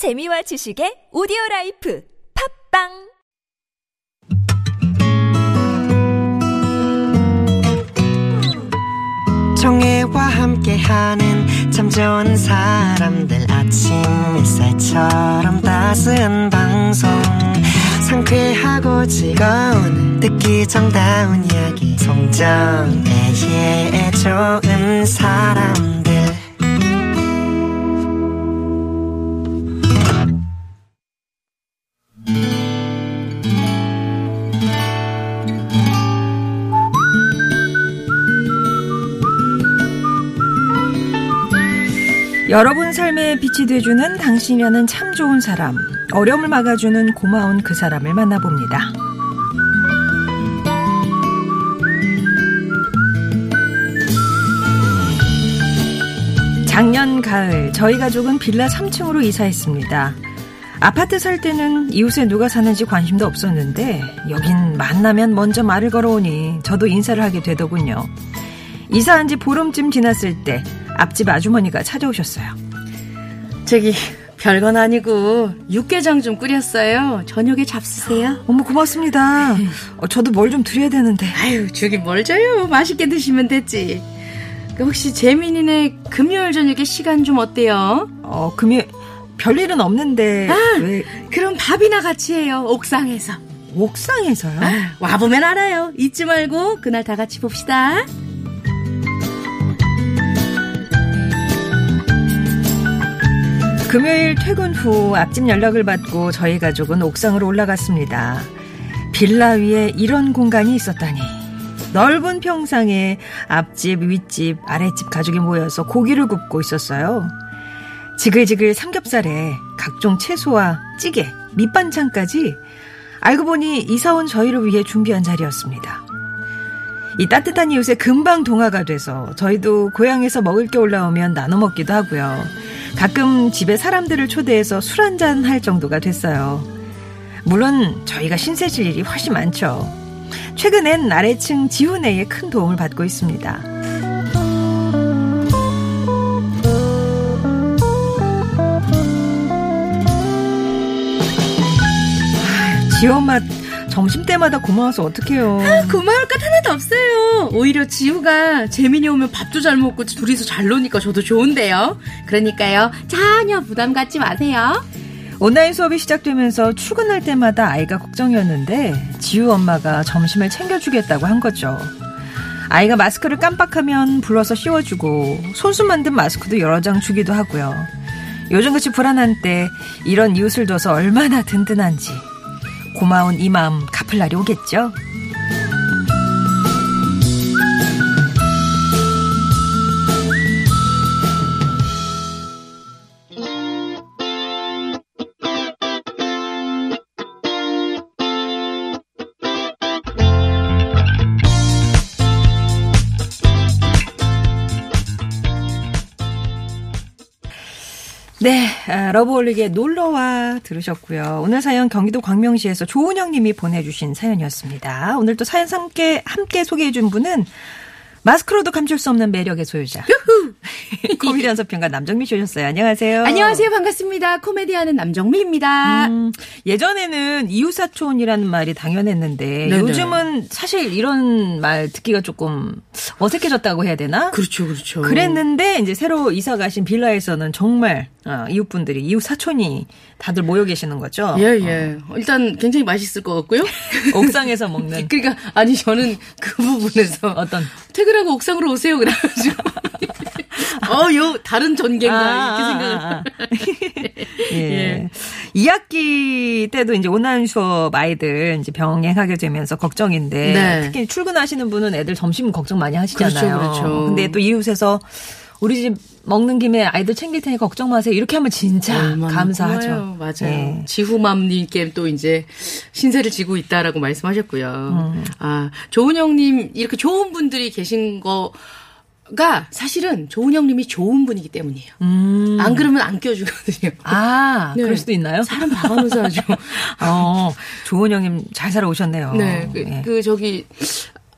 재미와 지식의 오디오 라이프 팟빵! 정혜와 함께하는 참 좋은 사람들 아침 햇살처럼 따스한 방송. 상쾌하고 즐거운 듣기 정다운 이야기. 송정애의 좋은 사람들 여러분 삶에 빛이 돼주는 당신이라는 참 좋은 사람, 어려움을 막아주는 고마운 그 사람을 만나봅니다. 작년 가을 저희 가족은 빌라 3층으로 이사했습니다. 아파트 살 때는 이웃에 누가 사는지 관심도 없었는데 여긴 만나면 먼저 말을 걸어오니 저도 인사를 하게 되더군요. 이사한 지 보름쯤 지났을 때 앞집 아주머니가 찾아오셨어요. 저기 별건 아니고 육개장 좀 끓였어요. 저녁에 잡수세요. 어머 고맙습니다. 어, 저도 뭘 좀 드려야 되는데. 아유 주긴 뭘 줘요. 맛있게 드시면 됐지. 그 혹시 재민이네 금요일 저녁에 시간 좀 어때요? 어 금요 별일은 없는데 아! 왜 그럼 밥이나 같이 해요. 옥상에서. 옥상에서요? 아, 와보면 알아요. 잊지 말고 그날 다 같이 봅시다. 금요일 퇴근 후 앞집 연락을 받고 저희 가족은 옥상으로 올라갔습니다. 빌라 위에 이런 공간이 있었다니. 넓은 평상에 앞집, 윗집, 아랫집 가족이 모여서 고기를 굽고 있었어요. 지글지글 삼겹살에 각종 채소와 찌개, 밑반찬까지 알고 보니 이사온 저희를 위해 준비한 자리였습니다. 이 따뜻한 이웃에 금방 동화가 돼서 저희도 고향에서 먹을 게 올라오면 나눠 먹기도 하고요. 가끔 집에 사람들을 초대해서 술 한잔 할 정도가 됐어요. 물론 저희가 신세질 일이 훨씬 많죠. 최근엔 아래층 지훈회에 큰 도움을 받고 있습니다. 지엄마 점심 때마다 고마워서 어떡해요. 고마울 것 없어요. 오히려 지우가 재민이 오면 밥도 잘 먹고 둘이서 잘 노니까 저도 좋은데요. 그러니까요. 전혀 부담 갖지 마세요. 온라인 수업이 시작되면서 출근할 때마다 아이가 걱정이었는데 지우 엄마가 점심을 챙겨주겠다고 한 거죠. 아이가 마스크를 깜빡하면 불러서 씌워주고 손수 만든 마스크도 여러 장 주기도 하고요. 요즘같이 불안한 때 이런 이웃을 둬서 얼마나 든든한지 고마운 이 마음 갚을 날이 오겠죠? 네, 아, 러브홀릭의 놀러와 들으셨고요. 오늘 사연 경기도 광명시에서 조은영 님이 보내주신 사연이었습니다. 오늘 또 사연 함께, 함께 소개해준 분은 마스크로도 감출 수 없는 매력의 소유자. 코미디언 서평가 남정미 씨 오셨어요. 안녕하세요. 안녕하세요. 반갑습니다. 코미디하는 남정미입니다. 음, 예전에는 이웃사촌이라는 말이 당연했는데 네네. 요즘은 사실 이런 말 듣기가 조금 어색해졌다고 해야 되나? 그렇죠, 그렇죠. 그랬는데 이제 새로 이사 가신 빌라에서는 정말 어, 이웃분들이 이웃 사촌이 다들 모여 계시는 거죠. 예, 예. 일단 굉장히 맛있을 것 같고요. 옥상에서 먹는 그러니까 아니 저는 그 부분에서 어떤 퇴근하고 옥상으로 오세요 그래가지고 어 요 다른 전개인가 이렇게 생각을 아, 아. 예. 2학기 때도 이제 온라인 수업 아이들 이제 병행하게 되면서 걱정인데 네. 특히 출근하시는 분은 애들 점심 걱정 많이 하시잖아요. 그렇죠, 그렇죠. 근데 또 이웃에서 우리 집 먹는 김에 아이들 챙길 테니 걱정 마세요. 이렇게 하면 진짜 감사하죠. 고마워요. 맞아요. 예. 지후맘님께 또 이제 신세를 지고 있다라고 말씀하셨고요. 음. 아 조은영님 이렇게 좋은 분들이 계신 거 가 사실은 조은영님이 좋은 분이기 때문이에요. 음. 안 그러면 안 껴주거든요. 아, 네. 그럴 수도 있나요? 사람 봐가면서 아주. 어, 조은영님 잘 살아오셨네요. 네, 그, 예. 그 저기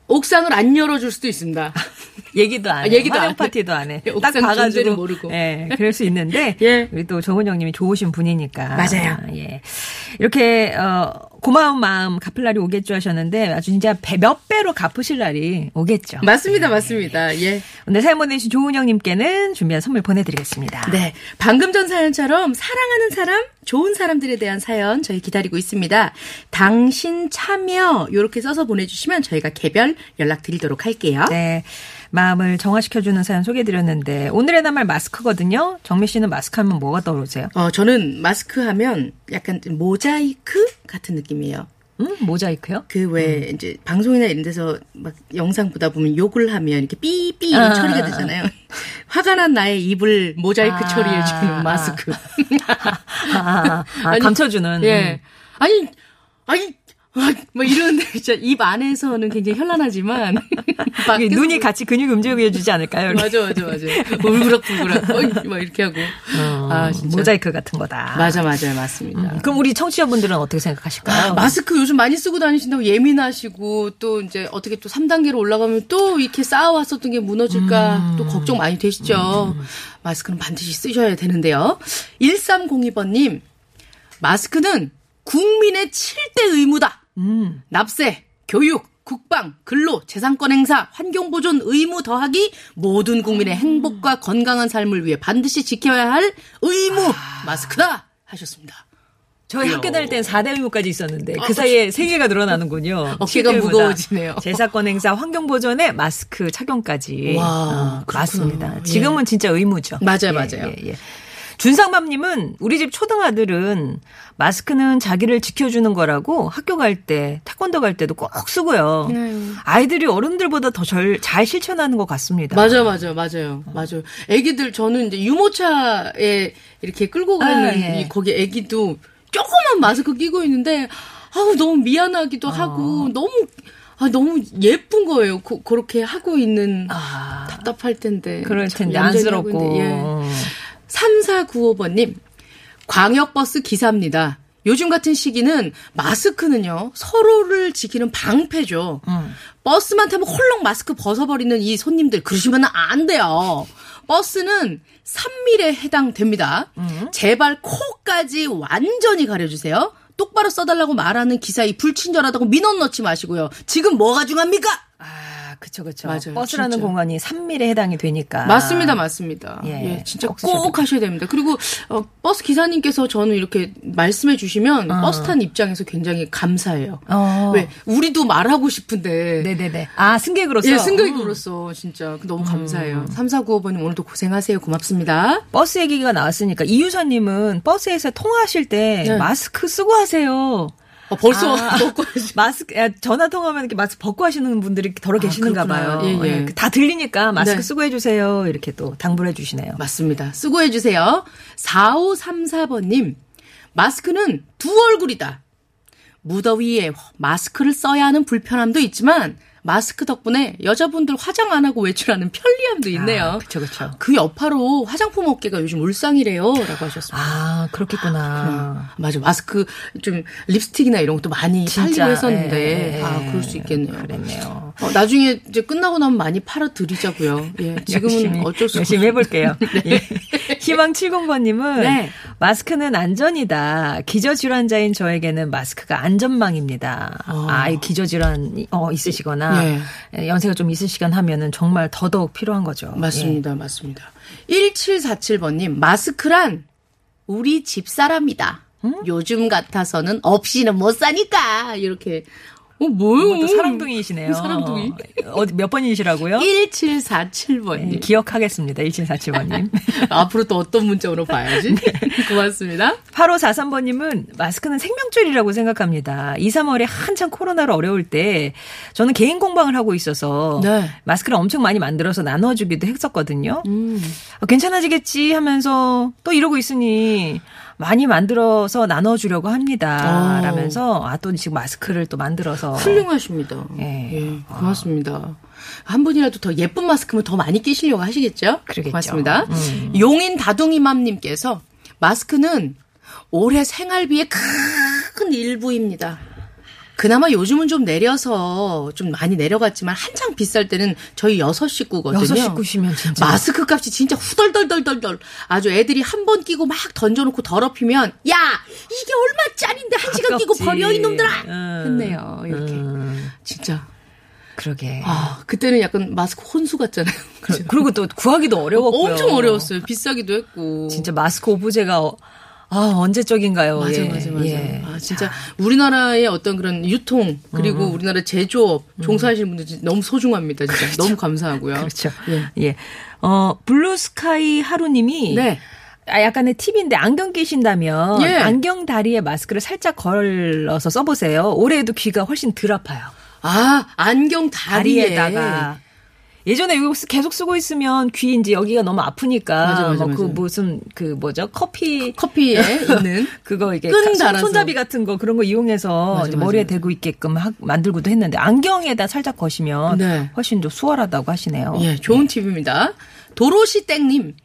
옥상을 안 열어줄 수도 있습니다. 얘기도 안 해. 아, 얘기도 안 해. 파티도 안 해. 예, 딱 봐가지고 모르고. 예, 그럴 수 있는데 예. 우리 또 정은영 님이 좋으신 분이니까. 맞아요. 아, 예. 이렇게 어 고마운 마음 갚을 날이 오겠죠 하셨는데 아주 진짜 배, 몇 배로 갚으실 날이 오겠죠. 맞습니다, 맞습니다. 예. 오늘 사연 보내주신 조은영 님께는 준비한 선물 보내드리겠습니다. 네. 방금 전 사연처럼 사랑하는 사람, 좋은 사람들에 대한 사연 저희 기다리고 있습니다. 당신 참여, 요렇게 써서 보내주시면 저희가 개별 연락드리도록 할게요. 네. 마음을 정화시켜주는 사연 소개해드렸는데 오늘의 낱말 마스크거든요. 정미 씨는 마스크 하면 뭐가 떠오르세요? 어, 저는 마스크 하면 약간 모자이크 같은 느낌이에요. 음, 모자이크요? 그왜 이제 방송이나 이런 데서 막 영상 보다 보면 욕을 하면 이렇게 삐삐 이런 아. 처리가 되잖아요. 화가 난 나의 입을 모자이크 아. 처리해 주는 마스크. 아, 아, 아, 아니, 감춰주는. 예. 아니, 아니, 아, 뭐 이러는데 진짜 입 안에서는 굉장히 현란하지만 눈이 같이 근육 움직여 주지 않을까요? 이렇게? 맞아 맞아 맞아 울그락불그락 어이, 막 이렇게 하고 어, 아 진짜 모자이크 같은 거다. 맞아 맞아요 맞습니다. 음, 그럼 우리 청취자분들은 어떻게 생각하실까요? 아, 마스크 요즘 많이 쓰고 다니신다고 예민하시고 또 이제 어떻게 또 3단계로 올라가면 또 이렇게 쌓아왔었던 게 무너질까 또 걱정 많이 되시죠. 마스크는 반드시 쓰셔야 되는데요. 1302번님 마스크는 국민의 7대 의무다. 음. 납세, 교육, 국방, 근로, 재산권 행사, 환경 보존 의무 더하기 모든 국민의 행복과 건강한 삶을 위해 반드시 지켜야 할 의무 마스크다 하셨습니다. 저희. 학교 다닐 땐 4대 의무까지 있었는데 아, 그 사이에 세 개가 늘어나는군요. 어깨가. 무거워지네요. 제사권 행사, 환경 보존에 마스크 착용까지. 와, 어. 맞습니다. 예. 지금은 진짜 의무죠. 맞아요, 예, 맞아요. 예, 예. 준상맘님은 우리 집 초등 아들은 마스크는 자기를 지켜주는 거라고 학교 갈 때, 태권도 갈 때도 꼭 쓰고요. 아이들이 어른들보다 더 잘 실천하는 것 같습니다. 맞아요, 맞아요, 맞아요, 맞아요. 애기들 저는 이제 유모차에 이렇게 끌고 가는 아, 예. 이 거기 애기도 조그만 마스크 끼고 있는데 아우 너무 미안하기도 하고 너무 아 너무 예쁜 거예요. 그, 그렇게 하고 있는 아, 답답할 텐데. 그럴 참 텐데 안쓰럽고. 예. 3495번님, 광역버스 기사입니다. 요즘 같은 시기는 마스크는요, 서로를 지키는 방패죠. 음. 버스만 타면 홀렁 마스크 벗어버리는 이 손님들, 그러시면 안 돼요. 버스는 3밀에 해당됩니다. 음. 제발 코까지 완전히 가려주세요. 똑바로 써달라고 말하는 기사 이 불친절하다고 민원 넣지 마시고요. 지금 뭐가 중요합니까? 아, 그쵸, 그쵸. 맞아요, 버스라는 진짜. 공간이 3밀에 해당이 되니까. 맞습니다, 맞습니다. 예, 예, 진짜 꼭 꼭. 하셔야 됩니다. 그리고 어, 버스 기사님께서 저는 이렇게 말씀해 주시면 어. 버스 탄 입장에서 굉장히 감사해요. 어. 왜 우리도 말하고 싶은데 네네네. 아, 승객으로서? 예, 음. 승객으로서 진짜 너무 감사해요. 3495번님 오늘도 고생하세요. 고맙습니다. 버스 얘기가 나왔으니까 이유사님은 버스에서 통화하실 때 네. 마스크 쓰고 하세요. 어, 벌써 아. 하시- 마스크 야, 전화 통화하면 이렇게 마스크 벗고 하시는 분들이 더러 계시는가 아. 봐요. 예, 예. 다 들리니까 마스크 네. 쓰고 해주세요. 이렇게 또 당부를 해주시네요. 맞습니다. 수고해 주세요. 4534번님, 마스크는 두 얼굴이다. 무더위에 마스크를 써야 하는 불편함도 있지만, 마스크 덕분에 여자분들 화장 안 하고 외출하는 편리함도 있네요. 아, 그쵸, 그쵸. 그 여파로 화장품 업계가 요즘 울상이래요. 라고 하셨습니다. 아, 그렇겠구나. 맞아. 마스크, 좀, 립스틱이나 이런 것도 많이 진짜, 팔리고 했었는데, 예, 예. 아, 그럴 수 있겠네요. 그랬네요. 어, 나중에 이제 끝나고 나면 많이 팔아 드리자고요. 예, 지금은 열심히, 어쩔 수 열심히 없어요. 해볼게요. 예. 희망 70번님은 네. 마스크는 안전이다. 기저질환자인 저에게는 마스크가 안전망입니다. 어. 아, 이 기저질환 어, 있으시거나 예. 연세가 좀 있으시건 하면은 정말 더더욱 필요한 거죠. 맞습니다, 맞습니다. 1747번님, 마스크란 우리 집사람이다. 요즘 같아서는 없이는 못 사니까. 이렇게. 어, 뭐요? 사랑둥이시네요. 사랑둥이. 어디 몇 번이시라고요? 1747번님. 네, 기억하겠습니다. 1747번님. 앞으로 또 어떤 문자로 봐야지. 고맙습니다. 8543번님은 마스크는 생명줄이라고 생각합니다. 2, 3월에 한창 코로나로 어려울 때 저는 개인 공방을 하고 있어서 네. 마스크를 엄청 많이 만들어서 나눠주기도 했었거든요. 음. 어, 괜찮아지겠지 하면서 또 이러고 있으니 많이 만들어서 나눠주려고 합니다. 어. 라면서 아, 또 지금 마스크를 또 만들어서 훌륭하십니다. 예. 예, 고맙습니다. 한 분이라도 더 예쁜 마스크면 더 많이 끼시려고 하시겠죠? 그러겠죠. 고맙습니다. 음. 용인 다둥이맘님께서 마스크는 올해 생활비의 큰 일부입니다. 그나마 요즘은 좀 내려서 좀 많이 내려갔지만 한창 비쌀 때는 저희 여섯 식구거든요. 여섯 식구시면 진짜. 마스크 값이 진짜 후덜덜덜덜덜 아주 애들이 한 번 끼고 막 던져놓고 더럽히면 야 이게 얼마짜린데 한 시간 끼고. 버려 이놈들아 음. 했네요 이렇게 음, 진짜 그러게. 아 그때는 약간 마스크 혼수 같잖아요. 그, 그리고 또 구하기도 어려웠고요. 엄청 어려웠어요. 비싸기도 했고. 진짜 마스크 오브제가 어- 아 언제적인가요? 맞아, 예, 맞아, 맞아. 예. 아, 진짜 우리나라의 어떤 그런 유통 그리고 우리나라 제조업 종사하시는 분들 너무 소중합니다. 진짜 너무 감사하고요. 그렇죠. 예. 예. 어, 블루스카이 하루님이 네. 아, 약간의 팁인데 안경 끼신다면 예. 안경 다리에 마스크를 살짝 걸러서 써보세요. 올해에도 귀가 훨씬 덜 아파요. 아 안경 다리에 다리에다가 예전에 이거 쓰- 계속 쓰고 있으면 귀 이제 여기가 너무 아프니까 뭐 그. 무슨 그 뭐죠 커피 커피에 있는 그거 이게 끈 손- 달아서. 손잡이 같은 거 그런 거 이용해서 맞아, 맞아, 머리에. 대고 있게끔 하- 만들고도 했는데 안경에다 살짝 거시면 네. 훨씬 더 수월하다고 하시네요. 예, 좋은 팁입니다. 도로시 땡님.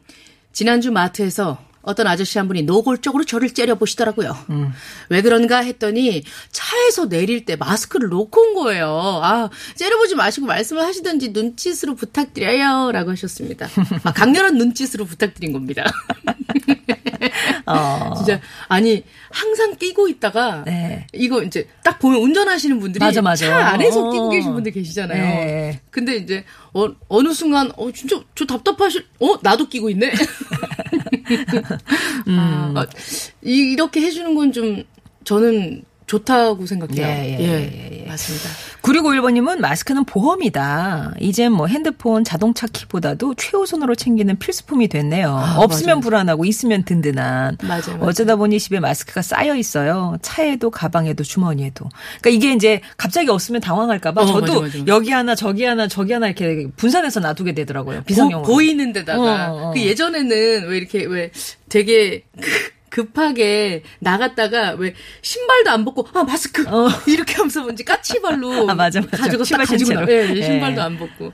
지난주 마트에서 어떤 아저씨 한 분이 노골적으로 저를 째려보시더라고요. 음. 왜 그런가 했더니 차에서 내릴 때 마스크를 놓고 온 거예요. 아, 째려보지 마시고 말씀을 하시든지 눈짓으로 부탁드려요. 라고 하셨습니다. 아, 강렬한 눈짓으로 부탁드린 겁니다. 어. 진짜, 아니, 항상 끼고 있다가, 네. 이거 이제 딱 보면 운전하시는 분들이 맞아, 맞아. 차 안에서 어. 끼고 계신 분들 계시잖아요. 네. 근데 이제 어, 어느 순간 어 진짜 저 답답하실 어 나도 끼고 있네. 음. 아, 이- 이렇게 해주는 건 좀 저는 좋다고 생각해요. 예, 예, 예, 예. 맞습니다. 9651번님은 마스크는 보험이다. 이젠 뭐 핸드폰, 자동차 키보다도 최우선으로 챙기는 필수품이 됐네요. 없으면 맞아요. 불안하고 있으면 든든한. 맞아요, 맞아요. 어쩌다 보니 집에 마스크가 쌓여 있어요. 차에도 가방에도 주머니에도. 그러니까 이게 이제 갑자기 없으면 당황할까봐 어, 저도 맞아, 맞아. 여기 하나 저기 하나 저기 하나 이렇게 분산해서 놔두게 되더라고요. 보, 비상용으로. 보이는 데다가 어, 어. 그 예전에는 왜 이렇게 왜 되게 그- 급하게 나갔다가 왜 신발도 안 벗고 아 마스크 이렇게 하면서 뭔지 까치발로 어. 아, 맞아, 맞아. 가지고 딱 신발 가지고. 나 예, 예, 예. 신발도 안 벗고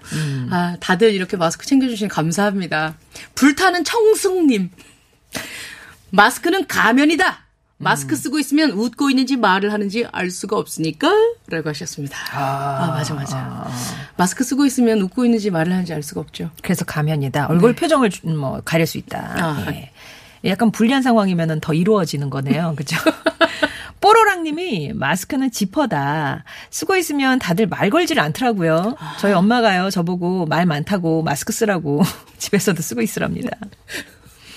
아 다들 이렇게 마스크 챙겨주시니 감사합니다 불타는 청승님 마스크는 가면이다 마스크 쓰고 있으면 웃고 있는지 말을 하는지 알 수가 없으니까 라고 하셨습니다 아, 맞아 맞아 마스크 쓰고 있으면 웃고 있는지 말을 하는지 알 수가 없죠 그래서 가면이다. 얼굴 표정을 주- 뭐 가릴 수 있다. 네. 아. 예. 약간 불리한 상황이면은 더 이루어지는 거네요. 그죠? 뽀로랑님이 마스크는 지퍼다. 쓰고 있으면 다들 말 걸지를 않더라고요. 저희 엄마가요 저보고 말 많다고 마스크 쓰라고 집에서도 쓰고 있으랍니다.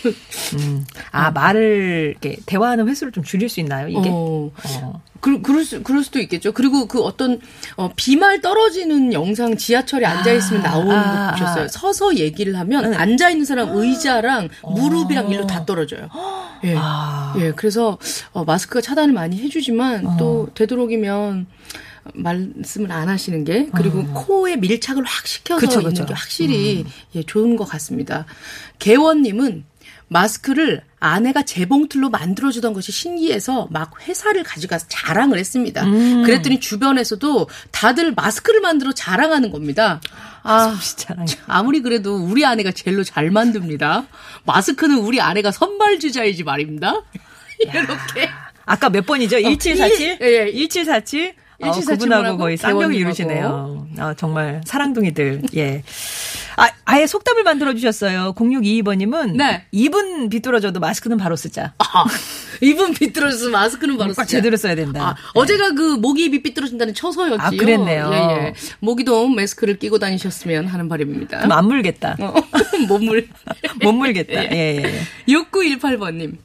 음. 아 말을 이렇게 대화하는 횟수를 좀 줄일 수 있나요? 이게? 어. 어. 그, 그럴 수, 그럴 수도 있겠죠. 그리고 그 어떤, 어, 비말 떨어지는 영상 지하철에 앉아있으면 나오는 아, 거 보셨어요? 아. 서서 얘기를 하면 앉아있는 사람 의자랑 무릎이랑 일로 다 떨어져요. 예. 아. 예, 그래서, 어, 마스크가 차단을 많이 해주지만 또 되도록이면 말씀을 안 하시는 게 그리고 코에 밀착을 확 시켜서 그쵸, 있는 그쵸. 게 확실히 예, 좋은 것 같습니다. 개원님은 마스크를 아내가 재봉틀로 만들어주던 것이 신기해서 막 회사를 가져가서 자랑을 했습니다. 그랬더니 주변에서도 다들 마스크를 만들어 자랑하는 겁니다. 아, 자랑. 아무리 그래도 우리 아내가 제일로 잘 만듭니다. 마스크는 우리 아내가 선발주자이지 말입니다. 이렇게. 아까 몇 번이죠? 1747? 일- 예, 예. 1747? 어, 1747 그분하고 분하고 거의 쌍벽이. 이루시네요. 아, 정말 사랑둥이들. 예. 아, 아예 속담을 만들어 주셨어요. 0622번님은 네. 입은 비뚤어져도 마스크는 바로 쓰자. 아, 입은 비뚤어져서 마스크는 바로 꼭 쓰자. 제대로 써야 된다. 아, 어제가 그 모기 입이 삐뚤어진다는 처서였지요. 아, 그랬네요. 예, 예. 모기도 마스크를 끼고 다니셨으면 하는 바람입니다. 그럼 안 물겠다. 어, 몸을. 못 물겠다. 예, 예. 6918번님.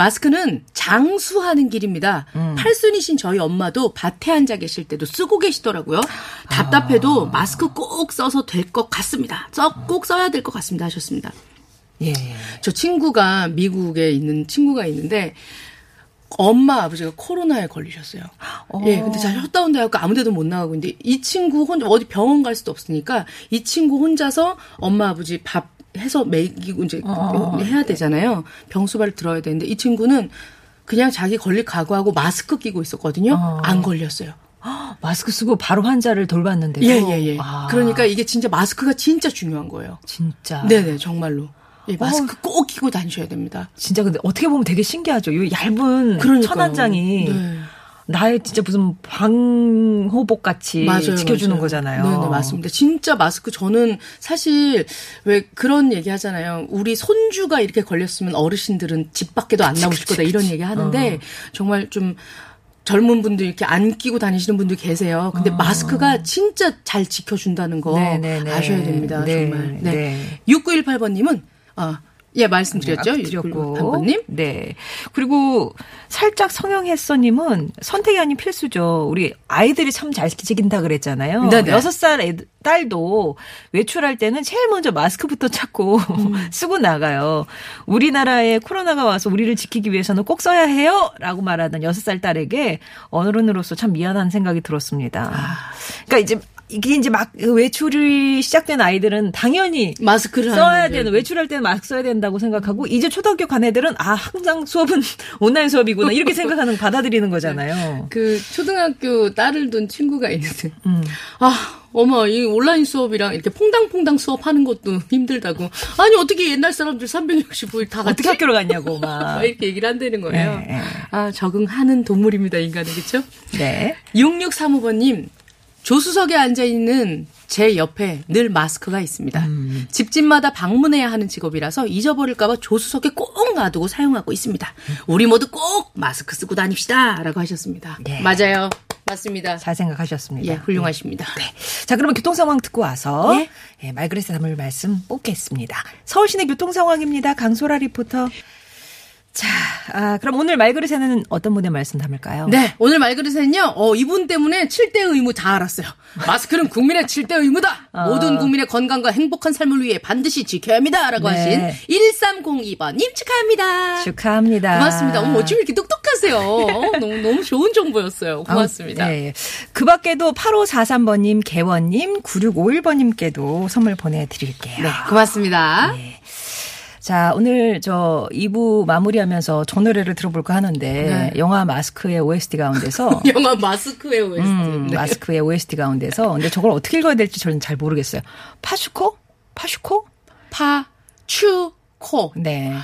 마스크는 장수하는 길입니다. 음. 팔순이신 저희 엄마도 밭에 앉아 계실 때도 쓰고 계시더라고요. 답답해도 아. 마스크 꼭 써서 될 것 같습니다. 써, 꼭 써야 될 것 같습니다. 하셨습니다. 예. 저 친구가 미국에 있는 친구가 있는데 엄마 아버지가 코로나에 걸리셨어요. 예, 근데 잘 셧다운 돼갖고 아무데도 못 나가고 있는데 이 친구 혼자 어디 병원 갈 수도 없으니까 이 친구 혼자서 엄마 아버지 밥 해서 먹이고 이제 해야 되잖아요. 병수발 들어야 되는데 이 친구는 그냥 자기 걸릴 각오하고 마스크 끼고 있었거든요. 안 걸렸어요. 마스크 쓰고 바로 환자를 돌봤는데. 예, 예, 예. 아, 그러니까 이게 진짜 마스크가 진짜 중요한 거예요. 진짜. 네네, 정말로. 예, 마스크 꼭 끼고 다니셔야 됩니다. 진짜 근데 어떻게 보면 되게 신기하죠. 이 얇은 그러니까요. 천안장이 네. 나의 진짜 무슨 방호복 같이 지켜주는 맞아요. 거잖아요. 네, 네, 맞습니다. 진짜 마스크 저는 사실 왜 그런 얘기 하잖아요. 우리 손주가 이렇게 걸렸으면 어르신들은 집 밖에도 안 나오실 거다 이런 얘기 하는데 어. 정말 좀 젊은 분들 이렇게 안 끼고 다니시는 분들 계세요. 근데 마스크가 진짜 잘 지켜준다는 거 어. 네, 네, 네. 아셔야 됩니다. 네, 정말. 네. 네. 6918번님은 아, 예, 말씀드렸죠. 네, 드렸고. 6918번님. 네. 그리고 살짝 성형했어님은 선택이 아닌 필수죠. 우리 아이들이 참 잘 지킨다 그랬잖아요. 네네. 여섯 살 애들- 딸도 외출할 때는 제일 먼저 마스크부터 찾고 음. 쓰고 나가요. 우리나라에 코로나가 와서 우리를 지키기 위해서는 꼭 써야 해요. 라고 말하던 여섯 살 딸에게 어른으로서 참 미안한 생각이 들었습니다. 아. 그러니까 이제 이게 이제 막 외출이 시작된 아이들은 당연히 마스크를 써야. 되는 외출할 때는 마스크 써야 된다고 생각하고 이제 초등학교 간 애들은 아 항상 수업은 온라인 수업이구나 이렇게 생각하는 받아들이는 거잖아요. 그 초등학교 딸을 둔 친구가 있는데 음. 아 어머 이 온라인 수업이랑 이렇게 퐁당퐁당 수업하는 것도 힘들다고 아니 어떻게 옛날 사람들 365일 다 같이 어떻게 학교를 갔냐고 막 막. 이렇게 얘기를 한다는 거예요. 네, 네. 아 적응하는 동물입니다 인간은 그렇죠? 네. 6635번님 조수석에 앉아 있는 제 옆에 늘 마스크가 있습니다. 음. 집집마다 방문해야 하는 직업이라서 잊어버릴까봐 조수석에 꼭 놔두고 사용하고 있습니다. 우리 모두 꼭 마스크 쓰고 다닙시다라고 하셨습니다. 네. 맞아요, 맞습니다. 잘 생각하셨습니다. 예, 훌륭하십니다. 네. 자, 그러면 교통 상황 듣고 와서 예? 예, 말그릇에 담을 말씀 뽑겠습니다. 서울시내 교통 상황입니다. 강소라 리포터. 자, 아, 그럼 오늘 말그릇에는 어떤 분의 말씀 담을까요? 네, 오늘 말그릇에는요, 어, 이분 때문에 7대 의무 다 알았어요. 마스크는 국민의 7대 의무다! 어. 모든 국민의 건강과 행복한 삶을 위해 반드시 지켜야 합니다! 라고 네. 하신 1302번님 축하합니다. 축하합니다. 고맙습니다. 어머, 어쩜 이렇게 똑똑하세요. 어, 너무, 너무 좋은 정보였어요. 고맙습니다. 아, 네. 그 밖에도 8543번님, 개원님, 9651번님께도 선물 보내드릴게요. 네, 고맙습니다. 자, 오늘 저 2부 마무리하면서 저 노래를 들어볼까 하는데, 네. 영화 마스크의 OST 가운데서, 영화 마스크의 OST. 음, 네. 마스크의 OST 가운데서, 근데 저걸 어떻게 읽어야 될지 저는 잘 모르겠어요. 파슈코? 파슈코? 파, 추, 코. 네.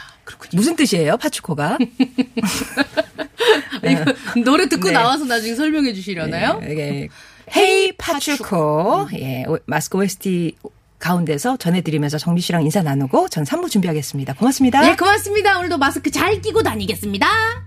무슨 뜻이에요, 파추코가? 이거 노래 듣고 네. 나와서 나중에 설명해 주시려나요? 네, 이게 헤이 파추코. 예, 오- 마스크 OST 가운데서 전해드리면서 정리 씨랑 인사 나누고 전 3부 준비하겠습니다. 고맙습니다. 예, 고맙습니다. 오늘도 마스크 잘 끼고 다니겠습니다.